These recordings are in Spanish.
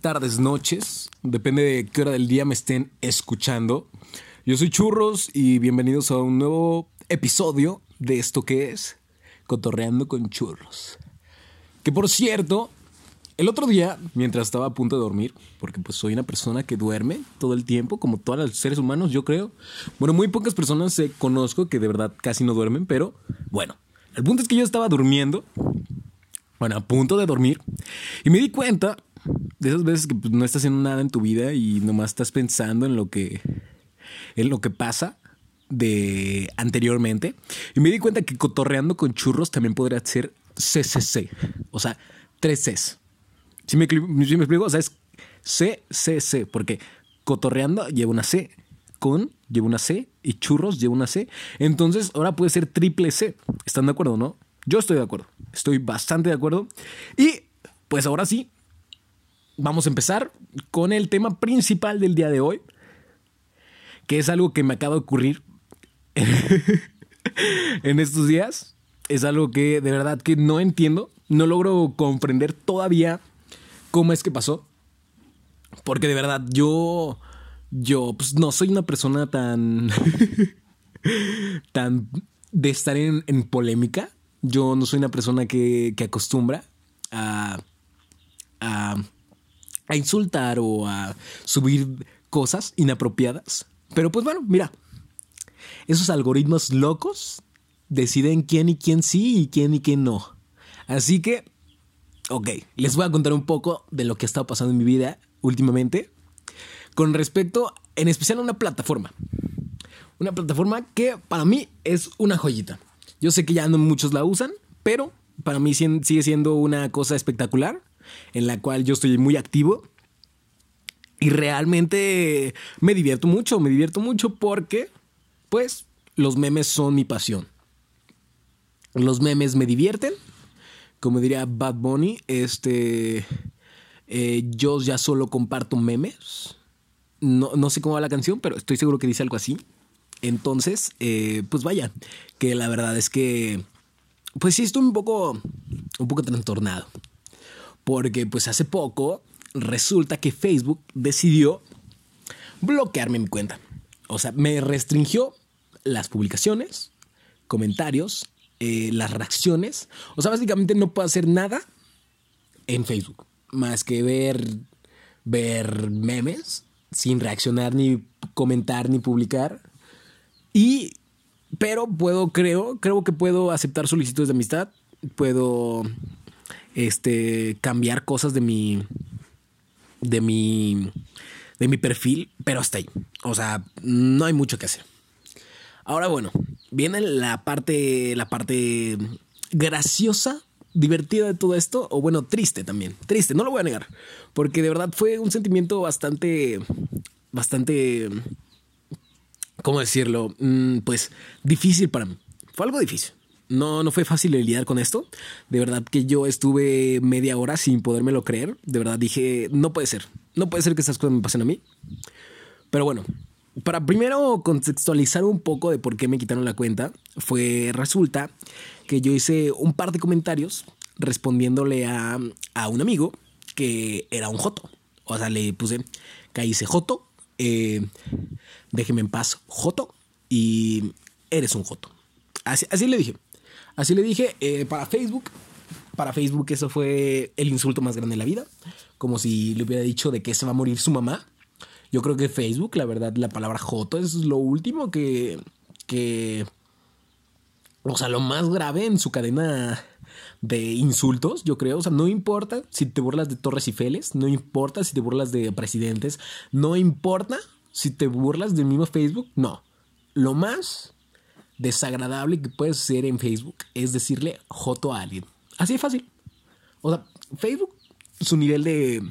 tardes, noches. Depende de qué hora del día me estén escuchando. Yo soy Churros y bienvenidos a un nuevo episodio de esto que es Cotorreando con Churros. Que por cierto, el otro día, mientras estaba a punto de dormir, porque pues soy una persona que duerme todo el tiempo, como todos los seres humanos, yo creo. Bueno, muy pocas personas conozco que de verdad casi no duermen, pero bueno, el punto es que yo estaba durmiendo bueno, a punto de dormir. Y me di cuenta de esas veces que pues, no estás haciendo nada en tu vida y nomás estás pensando en lo que, en lo que pasa de anteriormente. Y me di cuenta que cotorreando con churros también podría ser CCC. O sea, tres Cs. Si me, si me explico? O sea, es CCC, porque cotorreando lleva una C, con lleva una C y churros lleva una C. Entonces ahora puede ser triple C. ¿Están de acuerdo, no? Yo estoy de acuerdo. Estoy bastante de acuerdo. Y pues ahora sí, vamos a empezar con el tema principal del día de hoy, que es algo que me acaba de ocurrir en estos días. Es algo que de verdad que no entiendo, no logro comprender todavía cómo es que pasó. Porque de verdad yo, yo pues, no soy una persona tan, tan de estar en, en polémica. Yo no soy una persona que, acostumbra a, a, insultar o a subir cosas inapropiadas. Pero pues bueno, mira, esos algoritmos locos deciden quién y quién sí y quién y quién no. Así que, ok, les voy a contar un poco de lo que ha estado pasando en mi vida últimamente con respecto, en especial a una plataforma. Una plataforma que para mí es una joyita. Yo sé que ya no muchos la usan, pero para mí sigue siendo una cosa espectacular en la cual yo estoy muy activo. Y realmente me divierto mucho, me divierto mucho porque, pues, los memes son mi pasión. Los memes me divierten. Como diría Bad Bunny, este. Eh, yo ya solo comparto memes. No, no sé cómo va la canción, pero estoy seguro que dice algo así. Entonces, eh, pues vaya, que la verdad es que, pues sí, estoy un poco, un poco trastornado. Porque pues hace poco resulta que Facebook decidió bloquearme mi cuenta. O sea, me restringió las publicaciones, comentarios, eh, las reacciones. O sea, básicamente no puedo hacer nada en Facebook. Más que ver, ver memes sin reaccionar, ni comentar, ni publicar. Y, pero puedo, creo, creo que puedo aceptar solicitudes de amistad, puedo, este, cambiar cosas de mi, de mi, de mi perfil, pero hasta ahí. O sea, no hay mucho que hacer. Ahora, bueno, viene la parte, la parte graciosa divertida de todo esto, o bueno, triste también. Triste, no lo voy a negar. Porque de verdad fue un sentimiento bastante, bastante ¿cómo decirlo? Mm, pues difícil para mí. Fue algo difícil. No, no fue fácil lidiar con esto. De verdad que yo estuve media hora sin podérmelo creer. De verdad dije, no puede ser. No puede ser que estas cosas me pasen a mí. Pero bueno, para primero contextualizar un poco de por qué me quitaron la cuenta, fue resulta que yo hice un par de comentarios respondiéndole a, a un amigo que era un joto. O sea, le puse hice joto. Eh, déjeme en paz, Joto, y eres un Joto. Así, le dije. Así le dije eh, para Facebook. Para Facebook eso fue el insulto más grande de la vida. Como si le hubiera dicho de que se va a morir su mamá. Yo creo que Facebook, la verdad, la palabra Joto es lo último que... que o sea, lo más grave en su cadena de insultos, yo creo. O sea, no importa si te burlas de Torres y Feles, no importa si te burlas de presidentes, no importa si te burlas del mismo Facebook, no. Lo más desagradable que puedes hacer en Facebook es decirle joto a alguien. Así de fácil. O sea, Facebook, su nivel de,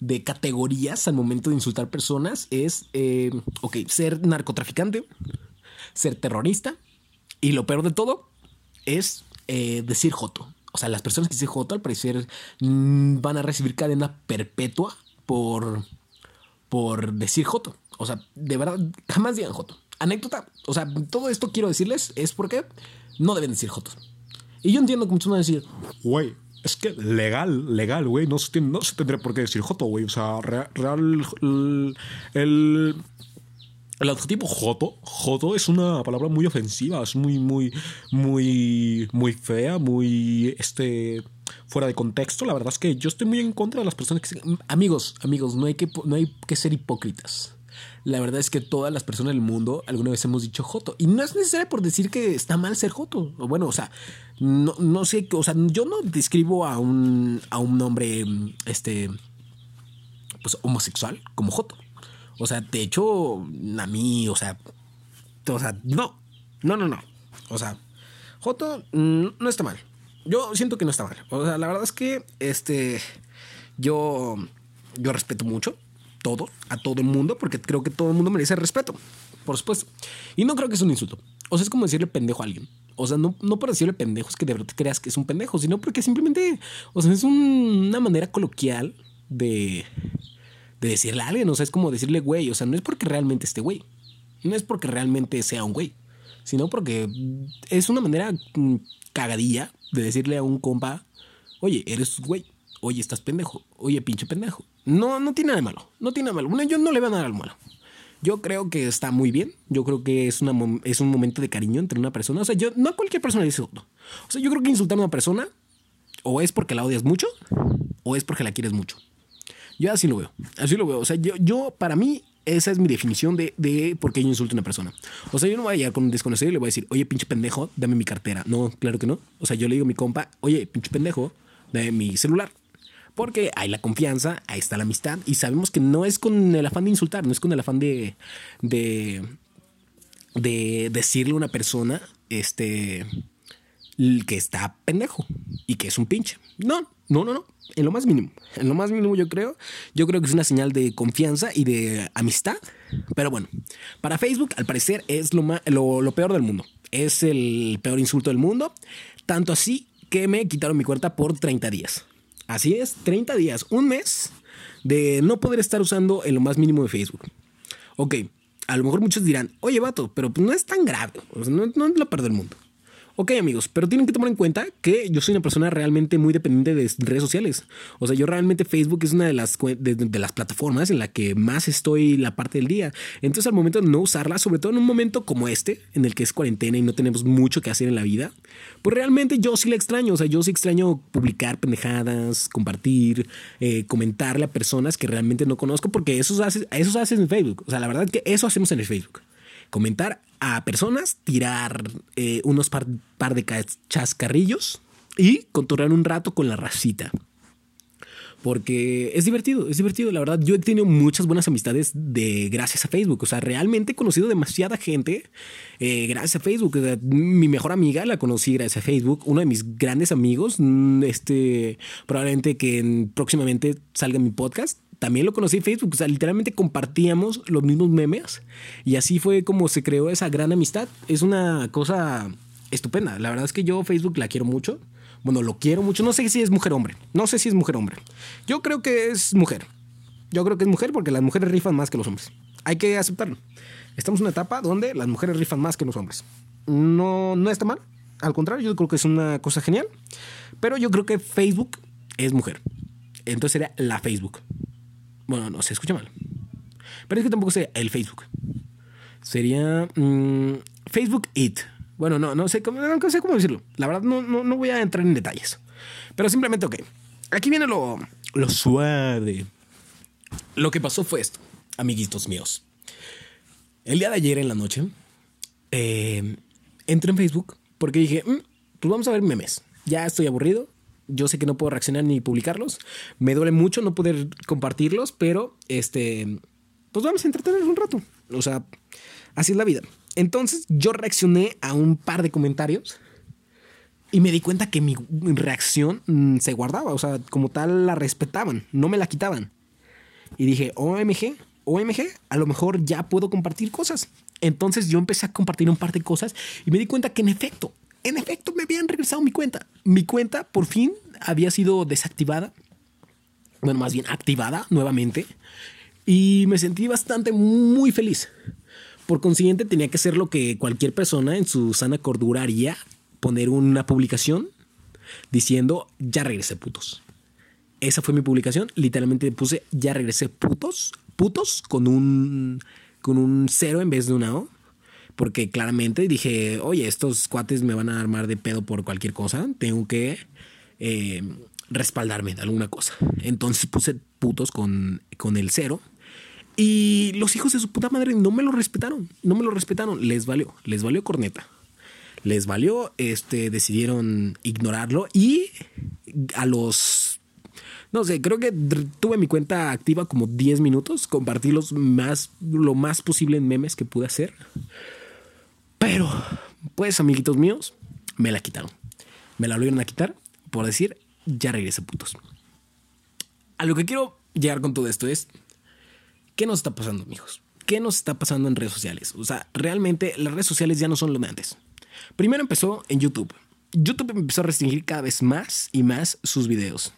de categorías al momento de insultar personas es, eh, ok, ser narcotraficante, ser terrorista y lo peor de todo es eh, decir joto. O sea, las personas que dicen joto al parecer mm, van a recibir cadena perpetua por por decir Joto. O sea, de verdad, jamás digan Joto. Anécdota. O sea, todo esto quiero decirles es porque no deben decir Joto. Y yo entiendo que muchos van a decir, güey, es que legal, legal, güey, no, se no tendría por qué decir Joto, güey. O sea, real, el, el, el adjetivo Joto, Joto es una palabra muy ofensiva, es muy, muy, muy, muy fea, muy, este, fuera de contexto. La verdad es que yo estoy muy en contra de las personas que... Amigos, amigos, no hay que, no hay que ser hipócritas. La verdad es que todas las personas del mundo alguna vez hemos dicho Joto. Y no es necesario por decir que está mal ser Joto. Bueno, o sea, no, no sé, o sea, yo no describo a un, a un hombre, este, pues homosexual como Joto. O sea, de hecho, a mí, o sea, o sea, no, no, no, no. O sea, Joto mm, no está mal. Yo siento que no está mal. O sea, la verdad es que, este, yo, yo respeto mucho todo, a todo el mundo, porque creo que todo el mundo merece respeto, por supuesto. Y no creo que es un insulto. O sea, es como decirle pendejo a alguien. O sea, no, no por decirle pendejo es que de verdad te creas que es un pendejo, sino porque simplemente, o sea, es una manera coloquial de, de decirle a alguien. O sea, es como decirle güey. O sea, no es porque realmente esté güey. No es porque realmente sea un güey. Sino porque es una manera mm, cagadilla de decirle a un compa, oye, eres güey. Oye, estás pendejo. Oye, pinche pendejo. No, no tiene nada de malo. No tiene nada de malo. Yo no le veo nada de malo. Yo creo que está muy bien. Yo creo que es, una, es un momento de cariño entre una persona. O sea, yo no a cualquier persona le dice O sea, yo creo que insultar a una persona o es porque la odias mucho o es porque la quieres mucho. Yo así lo veo. Así lo veo. O sea, yo, yo para mí, esa es mi definición de, de por qué yo insulto a una persona. O sea, yo no voy a llegar con un desconocido y le voy a decir, oye, pinche pendejo, dame mi cartera. No, claro que no. O sea, yo le digo a mi compa, oye, pinche pendejo, dame mi celular. Porque hay la confianza, ahí está la amistad y sabemos que no es con el afán de insultar, no es con el afán de, de, de decirle a una persona este, que está pendejo y que es un pinche. No, no, no, no. En lo más mínimo. En lo más mínimo yo creo. Yo creo que es una señal de confianza y de amistad. Pero bueno, para Facebook al parecer es lo, lo, lo peor del mundo. Es el peor insulto del mundo. Tanto así que me quitaron mi cuenta por 30 días. Así es, 30 días, un mes de no poder estar usando en lo más mínimo de Facebook. Ok, a lo mejor muchos dirán, oye, vato, pero pues no es tan grave, no, no es lo peor del mundo. Ok amigos, pero tienen que tomar en cuenta que yo soy una persona realmente muy dependiente de redes sociales. O sea, yo realmente Facebook es una de las, de, las plataformas en la que más estoy la parte del día. Entonces al momento de no usarla, sobre todo en un momento como este, en el que es cuarentena y no tenemos mucho que hacer en la vida, pues realmente yo sí la extraño. O sea, yo sí extraño publicar pendejadas, compartir, eh, comentarle a personas que realmente no conozco, porque eso, hace, eso haces en Facebook. O sea, la verdad es que eso hacemos en el Facebook comentar a personas, tirar eh, unos par, de chascarrillos y contornar un rato con la racita. Porque es divertido, es divertido. La verdad, yo he tenido muchas buenas amistades de gracias a Facebook. O sea, realmente he conocido demasiada gente eh, gracias a Facebook. mi mejor amiga la conocí gracias a Facebook. Uno de mis grandes amigos, mm, este, probablemente que próximamente salga mi podcast, también lo conocí en Facebook. O sea, literalmente compartíamos los mismos memes y así fue como se creó esa gran amistad. Es una cosa estupenda. La verdad es que yo Facebook la quiero mucho. Bueno, lo quiero mucho. No sé si es mujer hombre. No sé si es mujer hombre. Yo creo que es mujer. Yo creo que es mujer porque las mujeres rifan más que los hombres. Hay que aceptarlo. Estamos en una etapa donde las mujeres rifan más que los hombres. No, no está mal. Al contrario, yo creo que es una cosa genial. Pero yo creo que Facebook es mujer. Entonces sería la Facebook. Bueno, no, se escucha mal. Pero es que tampoco sería el Facebook. Sería mm, Facebook It. Bueno, no, no sé, cómo, no sé cómo decirlo. La verdad, no, no, no voy a entrar en detalles. Pero simplemente, ok. Aquí viene lo, lo suave. Lo que pasó fue esto, amiguitos míos. El día de ayer en la noche, eh, entré en Facebook porque dije, mm, pues vamos a ver memes. Ya estoy aburrido yo sé que no puedo reaccionar ni publicarlos. Me duele mucho no poder compartirlos, pero este, pues vamos a entretenernos un rato. O sea, así es la vida. Entonces yo reaccioné a un par de comentarios y me di cuenta que mi reacción mm, se guardaba, o sea, como tal la respetaban, no me la quitaban. Y dije, OMG, OMG, a lo mejor ya puedo compartir cosas. Entonces yo empecé a compartir un par de cosas y me di cuenta que en efecto en efecto, me habían regresado mi cuenta. Mi cuenta por fin había sido desactivada. Bueno, más bien activada nuevamente. Y me sentí bastante muy feliz. Por consiguiente, tenía que hacer lo que cualquier persona en su sana cordura haría. Poner una publicación diciendo, ya regresé putos. Esa fue mi publicación. Literalmente puse, ya regresé putos, putos con un, con un cero en vez de una O. Porque claramente dije, oye, estos cuates me van a armar de pedo por cualquier cosa. Tengo que eh, respaldarme de alguna cosa. Entonces puse putos con, con el cero. Y los hijos de su puta madre no me lo respetaron. No me lo respetaron. Les valió. Les valió corneta. Les valió. Este, decidieron ignorarlo. Y a los no sé, creo que tuve mi cuenta activa como 10 minutos. Compartí los más, lo más posible en memes que pude hacer. Pero, pues, amiguitos míos, me la quitaron. Me la volvieron a quitar por decir, ya regresé putos. A lo que quiero llegar con todo esto es, ¿qué nos está pasando, amigos? ¿Qué nos está pasando en redes sociales? O sea, realmente las redes sociales ya no son lo de antes. Primero empezó en YouTube. YouTube empezó a restringir cada vez más y más sus videos.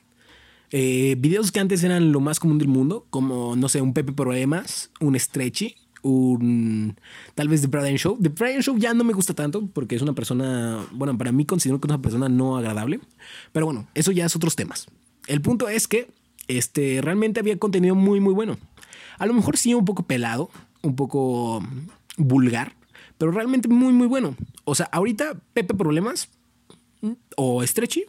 Eh, videos que antes eran lo más común del mundo, como, no sé, un Pepe Problemas, un Stretchy, un tal vez The Brian Show. The Brian Show ya no me gusta tanto porque es una persona, bueno, para mí considero que es una persona no agradable, pero bueno, eso ya es otros temas. El punto es que este realmente había contenido muy muy bueno. A lo mejor sí un poco pelado, un poco vulgar, pero realmente muy muy bueno. O sea, ahorita Pepe Problemas mm, o Stretchy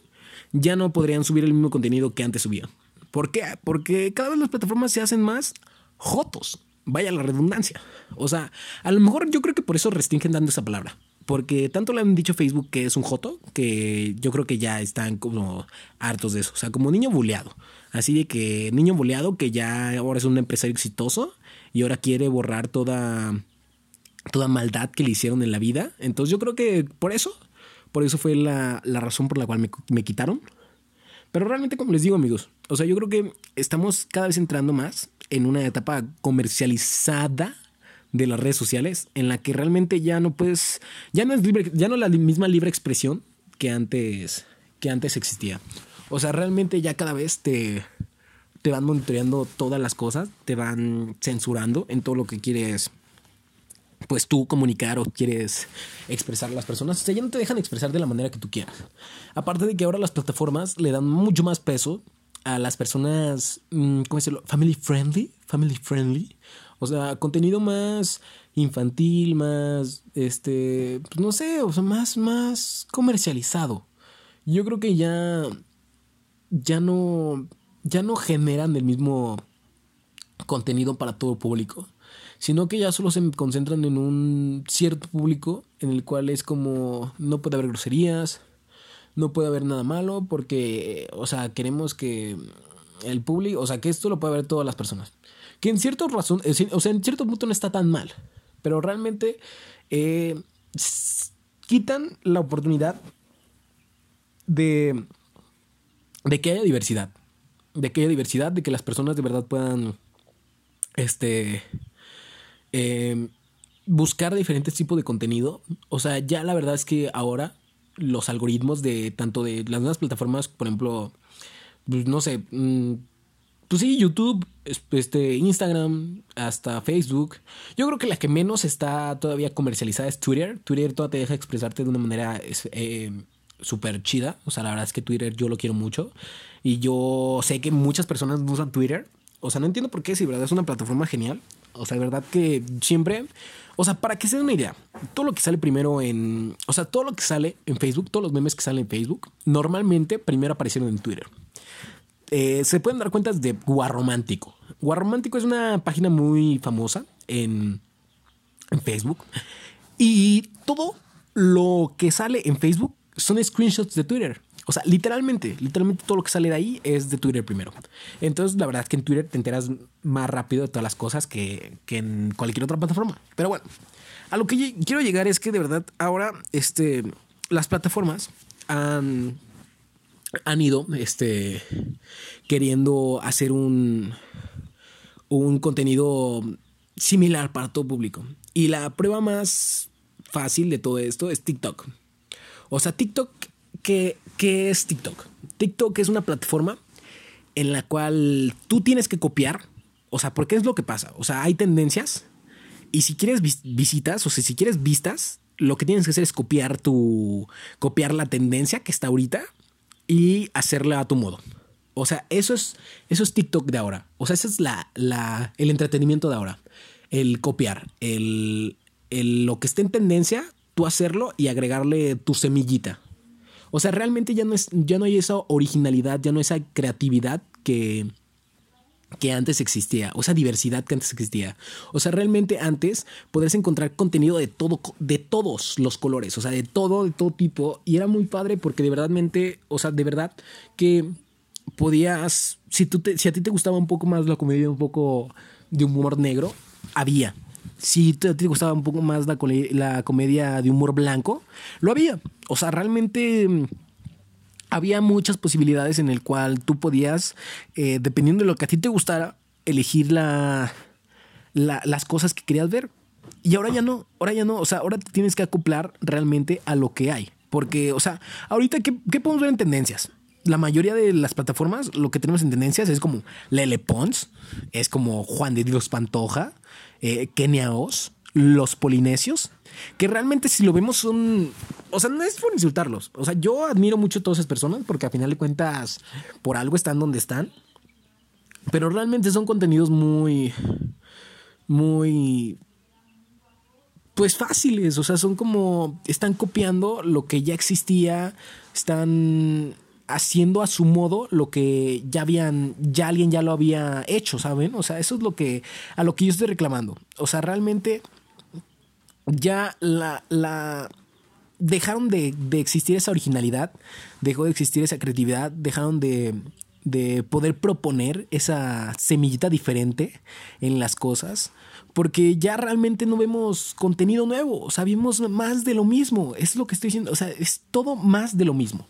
ya no podrían subir el mismo contenido que antes subían. ¿Por qué? Porque cada vez las plataformas se hacen más jotos. Vaya la redundancia. O sea, a lo mejor yo creo que por eso restringen dando esa palabra. Porque tanto le han dicho Facebook que es un joto, que yo creo que ya están como hartos de eso. O sea, como niño buleado. Así de que niño buleado que ya ahora es un empresario exitoso y ahora quiere borrar toda, toda maldad que le hicieron en la vida. Entonces yo creo que por eso, por eso fue la, razón por la cual me, me quitaron. Pero realmente, como les digo, amigos, o sea, yo creo que estamos cada vez entrando más en una etapa comercializada de las redes sociales en la que realmente ya no puedes, ya no es libre, ya no la misma libre expresión que antes, que antes existía. O sea, realmente ya cada vez te, te van monitoreando todas las cosas, te van censurando en todo lo que quieres, pues tú comunicar o quieres expresar a las personas. O sea, ya no te dejan expresar de la manera que tú quieras. Aparte de que ahora las plataformas le dan mucho más peso a las personas, mm, ¿cómo decirlo? Family friendly, family friendly. O sea, contenido más infantil, más, este, pues no sé, o sea, más, más comercializado. Yo creo que ya, ya no, ya no generan el mismo contenido para todo público, sino que ya solo se concentran en un cierto público en el cual es como no puede haber groserías, no puede haber nada malo porque, o sea, queremos que el público, o sea, que esto lo pueda ver todas las personas. Que en cierto razón, o sea, en cierto punto no está tan mal, pero realmente eh, quitan la oportunidad de, de que haya diversidad, de que haya diversidad, de que las personas de verdad puedan, este, eh, buscar diferentes tipos de contenido. O sea, ya la verdad es que ahora los algoritmos de tanto de las nuevas plataformas, por ejemplo, pues no sé, mm, pues sí, YouTube, este, Instagram, hasta Facebook. Yo creo que la que menos está todavía comercializada es Twitter. Twitter todavía te deja expresarte de una manera eh, súper chida. O sea, la verdad es que Twitter yo lo quiero mucho. Y yo sé que muchas personas usan Twitter. O sea, no entiendo por qué, si verdad es una plataforma genial. O sea, de verdad que siempre o sea, para que se den una idea, todo lo que sale primero en. O sea, todo lo que sale en Facebook, todos los memes que salen en Facebook, normalmente primero aparecieron en Twitter. Eh, se pueden dar cuenta de Guarromántico. Guarromántico es una página muy famosa en Facebook. Y todo lo que sale en Facebook son screenshots de Twitter. O sea, literalmente, literalmente todo lo que sale de ahí es de Twitter primero. Entonces, la verdad es que en Twitter te enteras más rápido de todas las cosas que, en cualquier otra plataforma. Pero bueno, a lo que quiero llegar es que de verdad ahora este, las plataformas han, han ido este, queriendo hacer un, un contenido similar para todo público. Y la prueba más fácil de todo esto es TikTok. O sea, TikTok ¿Qué, es TikTok? TikTok es una plataforma en la cual tú tienes que copiar. O sea, ¿por qué es lo que pasa? O sea, hay tendencias y si quieres visitas, o sea, si quieres vistas, lo que tienes que hacer es copiar tu. copiar la tendencia que está ahorita. y hacerla a tu modo. O sea, eso es, eso es TikTok de ahora. O sea, ese es la, la, el entretenimiento de ahora. El copiar, el, el, lo que esté en tendencia, tú hacerlo y agregarle tu semillita. O sea, realmente ya no, es, ya no hay esa originalidad, ya no esa creatividad que, que antes existía, o esa diversidad que antes existía. O sea, realmente antes podías encontrar contenido de todo, de todos los colores, o sea, de todo, de todo tipo. Y era muy padre porque de verdad, o sea, de verdad que podías, si, tú si a ti te gustaba un poco más la comedia, un poco de humor negro, había. Si ti te gustaba un poco más la, comedia de humor blanco, lo había. O sea, realmente había muchas posibilidades en el cual tú podías, eh, dependiendo de lo que a ti te gustara, elegir la, las cosas que querías ver. Y ahora ya no, ahora ya no, o sea, ahora te tienes que acoplar realmente a lo que hay. Porque, o sea, ahorita, ¿qué, podemos ver en tendencias? La mayoría de las plataformas, lo que tenemos en tendencias es como Lele Pons, es como Juan de Dios Pantoja, eh, Kenia Oz, Los Polinesios, que realmente si lo vemos son, o sea, no es por insultarlos, o sea, yo admiro mucho a todas esas personas porque a final de cuentas por algo están donde están, pero realmente son contenidos muy, muy, pues fáciles, o sea, son como, están copiando lo que ya existía, están haciendo a su modo lo que ya habían, ya alguien ya lo había hecho, ¿saben? O sea, eso es lo que, a lo que yo estoy reclamando. O sea, realmente ya la, dejaron de, existir esa originalidad, dejó de existir esa creatividad, dejaron de, de poder proponer esa semillita diferente en las cosas, porque ya realmente no vemos contenido nuevo, o sea, vimos más de lo mismo, es lo que estoy diciendo, o sea, es todo más de lo mismo.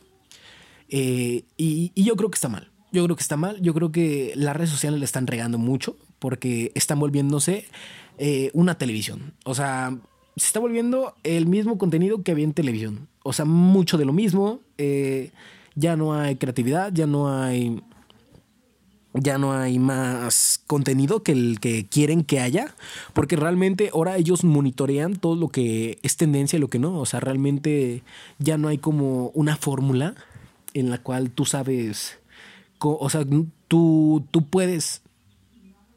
Eh, y, yo creo que está mal, yo creo que está mal, yo creo que las redes sociales le están regando mucho, porque están volviéndose eh, una televisión, o sea, se está volviendo el mismo contenido que había en televisión. O sea, mucho de lo mismo. Eh, ya no hay creatividad, ya no hay. Ya no hay más contenido que el que quieren que haya. Porque realmente ahora ellos monitorean todo lo que es tendencia y lo que no. O sea, realmente ya no hay como una fórmula en la cual tú sabes. O sea, tú, tú puedes,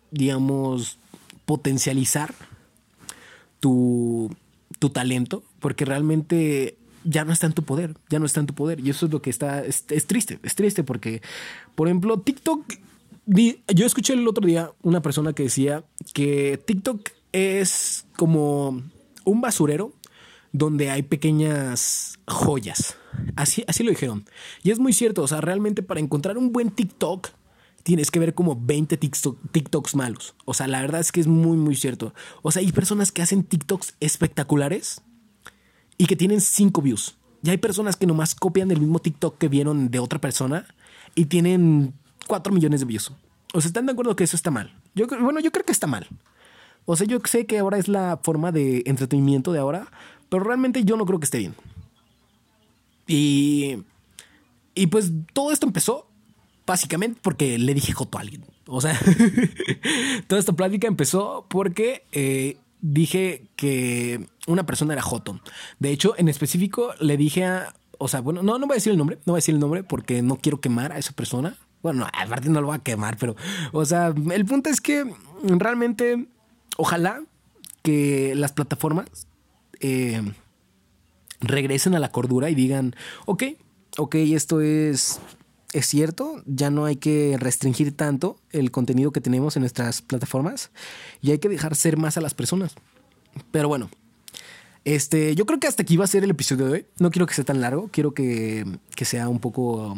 digamos, potencializar tu, tu talento, porque realmente ya no está en tu poder, ya no está en tu poder. Y eso es lo que está, es, triste, es triste porque, por ejemplo, TikTok, yo escuché el otro día una persona que decía que TikTok es como un basurero donde hay pequeñas joyas. Así, así lo dijeron. Y es muy cierto, o sea, realmente para encontrar un buen TikTok tienes que ver como 20 TikToks malos. O sea, la verdad es que es muy, muy cierto. O sea, hay personas que hacen TikToks espectaculares y que tienen 5 views. Y hay personas que nomás copian el mismo TikTok que vieron de otra persona y tienen 4 millones de views. O sea, ¿están de acuerdo que eso está mal? Yo, bueno, yo creo que está mal. O sea, yo sé que ahora es la forma de entretenimiento de ahora, pero realmente yo no creo que esté bien. Y, y pues todo esto empezó básicamente porque le dije joto a alguien. O sea, toda esta plática empezó porque eh, dije que una persona era joto. De hecho, en específico le dije a, o sea, bueno, no, no voy a decir el nombre, no voy a decir el nombre porque no quiero quemar a esa persona. Bueno, aparte no lo voy a quemar, pero, o sea, el punto es que realmente, ojalá que las plataformas eh, regresen a la cordura y digan, ok, ok, esto es es cierto, ya no hay que restringir tanto el contenido que tenemos en nuestras plataformas y hay que dejar ser más a las personas. Pero bueno, este, yo creo que hasta aquí va a ser el episodio de hoy. No quiero que sea tan largo, quiero que, sea un poco...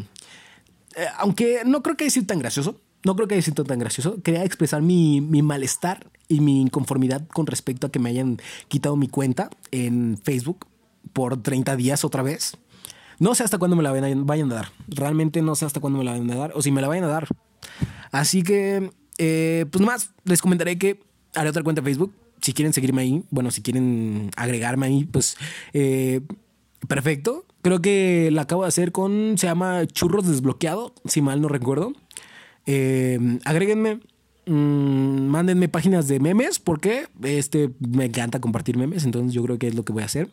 Eh, aunque no creo que haya sido tan gracioso, no creo que haya sido tan gracioso. Quería expresar mi, mi malestar y mi inconformidad con respecto a que me hayan quitado mi cuenta en Facebook por 30 días otra vez. No sé hasta cuándo me la vayan a dar. Realmente no sé hasta cuándo me la vayan a dar o si me la vayan a dar. Así que, eh, pues nomás les comentaré que haré otra cuenta de Facebook. Si quieren seguirme ahí, bueno, si quieren agregarme ahí, pues eh, perfecto. Creo que la acabo de hacer con, se llama Churros Desbloqueado, si mal no recuerdo. Eh, agréguenme, Mm, mándenme páginas de memes porque este, me encanta compartir memes, entonces yo creo que es lo que voy a hacer.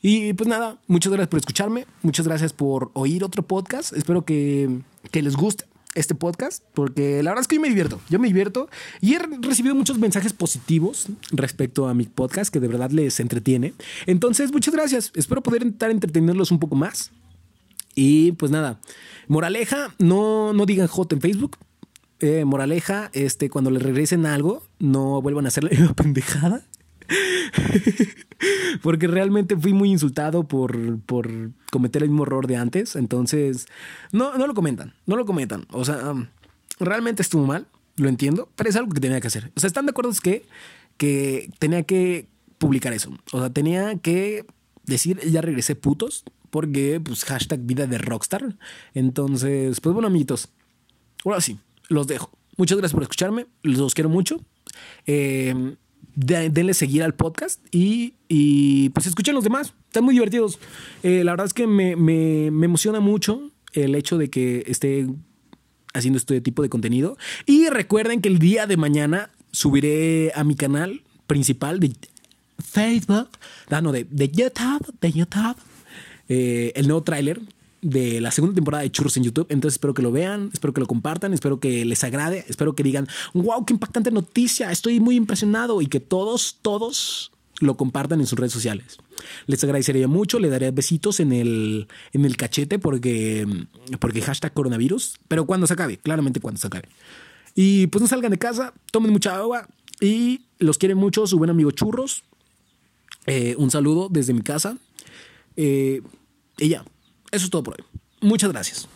Y pues nada, muchas gracias por escucharme, muchas gracias por oír otro podcast, espero que, que les guste este podcast, porque la verdad es que yo me divierto, yo me divierto y he recibido muchos mensajes positivos respecto a mi podcast que de verdad les entretiene. Entonces, muchas gracias, espero poder intentar entretenerlos un poco más. Y pues nada, moraleja, no, no digan J en Facebook, eh, moraleja, este, cuando le regresen algo, no vuelvan a hacer la pendejada. Porque realmente fui muy insultado por, por cometer el mismo error de antes. Entonces, no, no lo comentan, no lo comentan. O sea, realmente estuvo mal, lo entiendo, pero es algo que tenía que hacer. O sea, ¿están de acuerdo es que, que tenía que publicar eso? O sea, tenía que decir, ya regresé putos, porque pues hashtag vida de rockstar. Entonces, pues bueno, amiguitos, ahora sí, los dejo. Muchas gracias por escucharme. Los quiero mucho. Eh, denle seguir al podcast y, y, pues escuchen los demás. Están muy divertidos. Eh, la verdad es que me, me, me, emociona mucho el hecho de que esté haciendo este tipo de contenido. Y recuerden que el día de mañana subiré a mi canal principal de Facebook, ah, no, de, de YouTube, de YouTube, eh, el nuevo tráiler de la segunda temporada de Churros en YouTube. Entonces espero que lo vean, espero que lo compartan, espero que les agrade, espero que digan, wow, qué impactante noticia, estoy muy impresionado y que todos, todos lo compartan en sus redes sociales. Les agradecería mucho, le daría besitos en el, en el cachete porque, porque hashtag coronavirus, pero cuando se acabe, claramente cuando se acabe. Y pues no salgan de casa, tomen mucha agua y los quiere mucho su buen amigo Churros. Eh, un saludo desde mi casa. Eh, y ya. Eso es todo por hoy. Muchas gracias.